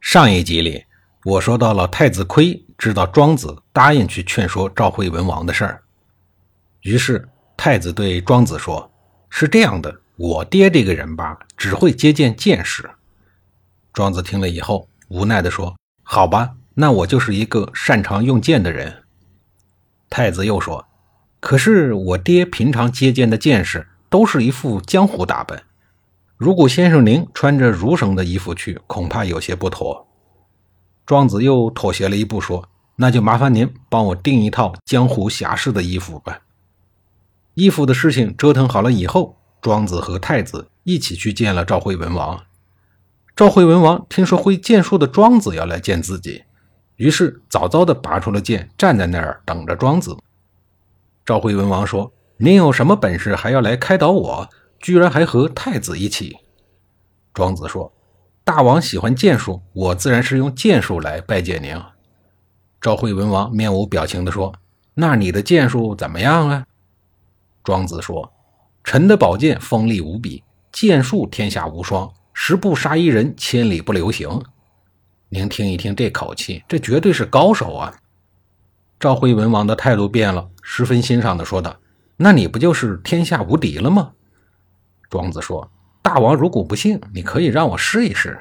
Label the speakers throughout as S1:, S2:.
S1: 上一集里，我说到了太子亏知道庄子答应去劝说赵惠文王的事儿，于是太子对庄子说：“是这样的，我爹这个人吧，只会接见剑士。”庄子听了以后，无奈地说：“好吧，那我就是一个擅长用剑的人。”太子又说：“可是我爹平常接见的剑士都是一副江湖打扮。”如果先生您穿着儒生的衣服去，恐怕有些不妥。庄子又妥协了一步，说：“那就麻烦您帮我订一套江湖侠士的衣服吧。”衣服的事情折腾好了以后，庄子和太子一起去见了赵惠文王。赵惠文王听说会剑术的庄子要来见自己，于是早早的拔出了剑，站在那儿等着庄子。赵惠文王说：“您有什么本事，还要来开导我？”居然还和太子一起。庄子说：“大王喜欢剑术，我自然是用剑术来拜见您。”赵惠文王面无表情地说：“那你的剑术怎么样啊？”庄子说：“臣的宝剑锋利无比，剑术天下无双，十步杀一人，千里不留行。您听一听这口气，这绝对是高手啊！”赵惠文王的态度变了，十分欣赏地说道：“那你不就是天下无敌了吗？”庄子说：“大王如果不信，你可以让我试一试。”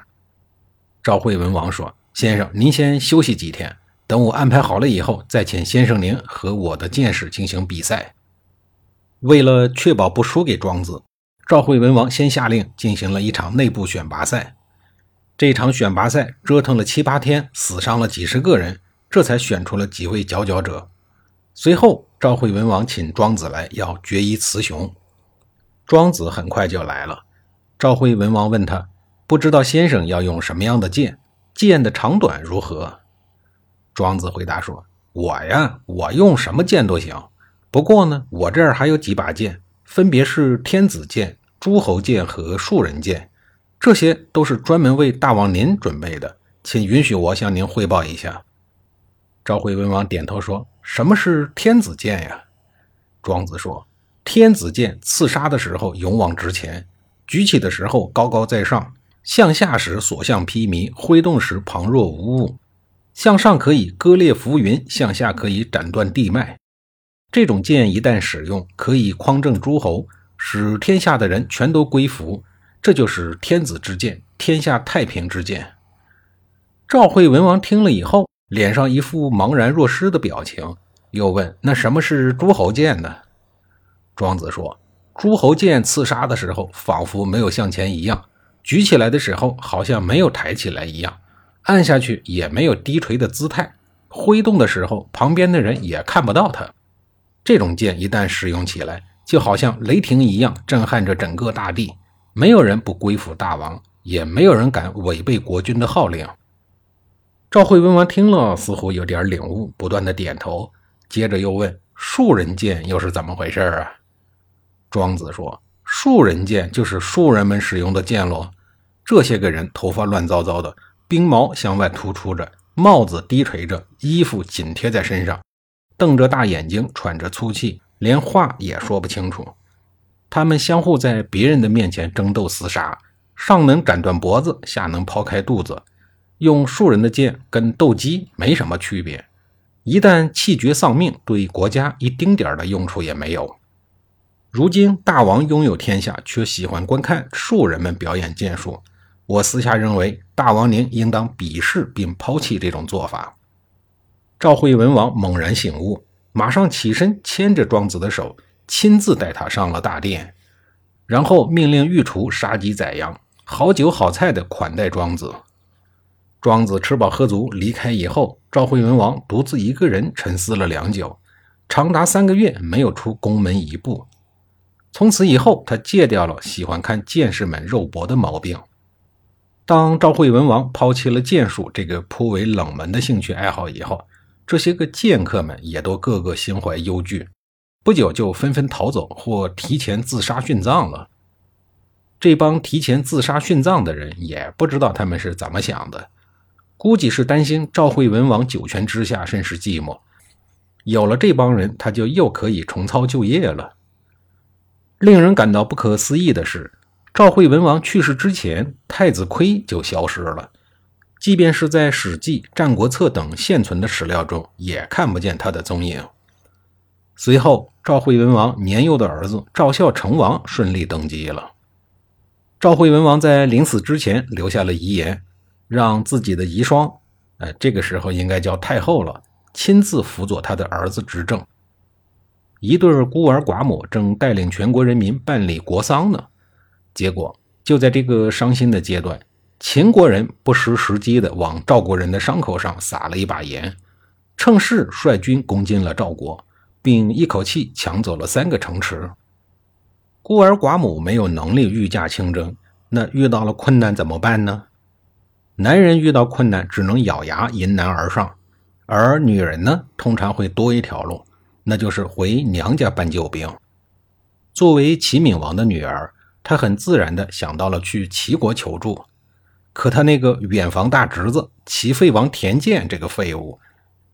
S1: 赵惠文王说：“先生，您先休息几天，等我安排好了以后，再请先生您和我的剑士进行比赛。”为了确保不输给庄子，赵惠文王先下令进行了一场内部选拔赛。这场选拔赛折腾了七八天，死伤了几十个人，这才选出了几位佼佼者。随后，赵惠文王请庄子来，要决一雌雄。庄子很快就来了。赵惠文王问他：“不知道先生要用什么样的剑？剑的长短如何？”庄子回答说：“我呀，我用什么剑都行。不过呢，我这儿还有几把剑，分别是天子剑、诸侯剑和庶人剑，这些都是专门为大王您准备的，请允许我向您汇报一下。”赵惠文王点头说：“什么是天子剑呀？”庄子说。天子剑刺杀的时候勇往直前，举起的时候高高在上，向下时所向披靡，挥动时旁若无物。向上可以割裂浮云，向下可以斩断地脉。这种剑一旦使用，可以匡正诸侯，使天下的人全都归服。这就是天子之剑，天下太平之剑。赵惠文王听了以后，脸上一副茫然若失的表情，又问：“那什么是诸侯剑呢？”庄子说：“诸侯剑刺杀的时候，仿佛没有向前一样；举起来的时候，好像没有抬起来一样；按下去也没有低垂的姿态；挥动的时候，旁边的人也看不到它。这种剑一旦使用起来，就好像雷霆一样，震撼着整个大地。没有人不归附大王，也没有人敢违背国君的号令。”赵惠文王听了，似乎有点领悟，不断的点头，接着又问：“庶人剑又是怎么回事啊？”庄子说：“庶人剑就是庶人们使用的剑喽。这些个人头发乱糟糟的，鬓毛向外突出着，帽子低垂着，衣服紧贴在身上，瞪着大眼睛，喘着粗气，连话也说不清楚。他们相互在别人的面前争斗厮杀，上能斩断脖子，下能剖开肚子。用庶人的剑跟斗鸡没什么区别，一旦气绝丧命，对国家一丁点的用处也没有。”如今大王拥有天下，却喜欢观看庶人们表演剑术。我私下认为，大王您应当鄙视并抛弃这种做法。赵惠文王猛然醒悟，马上起身牵着庄子的手，亲自带他上了大殿，然后命令御厨杀鸡宰羊，好酒好菜的款待庄子。庄子吃饱喝足离开以后，赵惠文王独自一个人沉思了良久，长达三个月没有出宫门一步。从此以后，他戒掉了喜欢看剑士们肉搏的毛病。
S2: 当赵惠文王抛弃了剑术这个颇为冷门的兴趣爱好以后，这些个剑客们也都个个心怀忧惧，不久就纷纷逃走或提前自杀殉葬了。这帮提前自杀殉葬的人也不知道他们是怎么想的，估计是担心赵惠文王九泉之下甚是寂寞，有了这帮人，他就又可以重操旧业了。令人感到不可思议的是。赵惠文王去世之前，太子亏就消失了，即便是在《史记》《战国策》等现存的史料中，也看不见他的踪影。随后，赵惠文王年幼的儿子赵孝成王顺利登基了。赵惠文王在临死之前留下了遗言，让自己的遗孀，呃，这个时候应该叫太后了，亲自辅佐他的儿子执政。一对孤儿寡母正带领全国人民办理国丧呢。结果就在这个伤心的阶段，秦国人不失时机的往赵国人的伤口上撒了一把盐，趁势率军攻进了赵国，并一口气抢走了三个城池。孤儿寡母没有能力御驾亲征，那遇到了困难怎么办呢？男人遇到困难只能咬牙迎难而上，而女人呢，通常会多一条路，那就是回娘家搬救兵。作为齐闵王的女儿。她很自然地想到了去齐国求助，可她那个远房大侄子齐废王田健这个废物，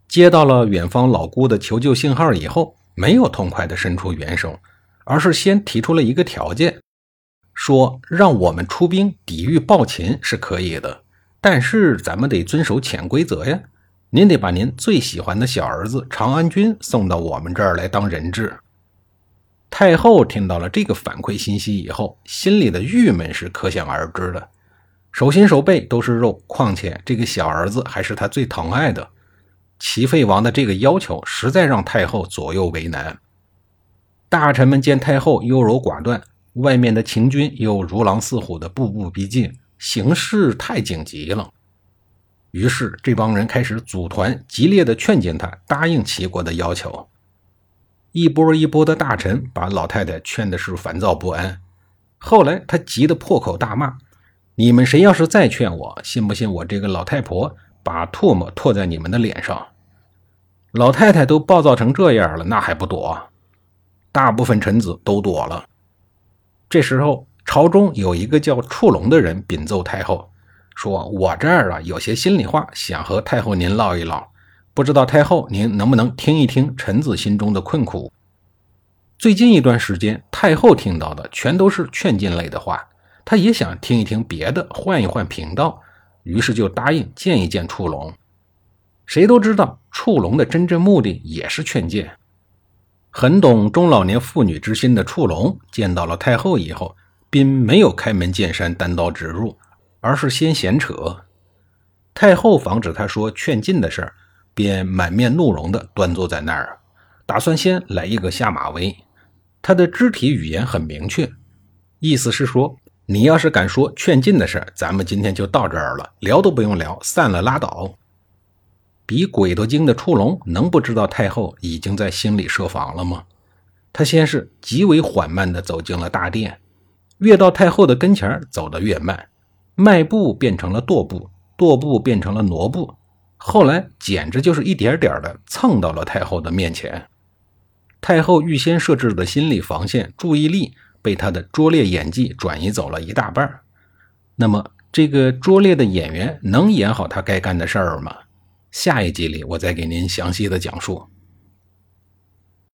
S2: 接到了远方老姑的求救信号以后，没有痛快地伸出援手，而是先提出了一个条件，说让我们出兵抵御暴秦是可以的，但是咱们得遵守潜规则呀，您得把您最喜欢的小儿子长安君送到我们这儿来当人质。太后听到了这个反馈信息以后，心里的郁闷是可想而知的。手心手背都是肉，况且这个小儿子还是她最疼爱的。齐废王的这个要求实在让太后左右为难。大臣们见太后优柔寡断，外面的秦军又如狼似虎的步步逼近，形势太紧急了。于是这帮人开始组团，激烈的劝谏他答应齐国的要求。一波一波的大臣把老太太劝的是烦躁不安。后来他急得破口大骂：“你们谁要是再劝我，信不信我这个老太婆把唾沫吐在你们的脸上？”老太太都暴躁成这样了，那还不躲？大部分臣子都躲了。这时候，朝中有一个叫触龙的人禀奏太后，说：“我这儿啊有些心里话，想和太后您唠一唠。”不知道太后您能不能听一听臣子心中的困苦？最近一段时间，太后听到的全都是劝进类的话，她也想听一听别的，换一换频道，于是就答应见一见触龙。谁都知道，触龙的真正目的也是劝谏。很懂中老年妇女之心的触龙，见到了太后以后，并没有开门见山单刀直入，而是先闲扯。太后防止他说劝进的事儿。便满面怒容地端坐在那儿，打算先来一个下马威。他的肢体语言很明确，意思是说：你要是敢说劝进的事，咱们今天就到这儿了，聊都不用聊，散了拉倒。比鬼都精的触龙能不知道太后已经在心里设防了吗？他先是极为缓慢地走进了大殿，越到太后的跟前走得越慢，迈步变成了踱步，踱步变成了挪步。后来简直就是一点点的蹭到了太后的面前，太后预先设置的心理防线，注意力被他的拙劣演技转移走了一大半那么，这个拙劣的演员能演好他该干的事儿吗？下一集里我再给您详细的讲述。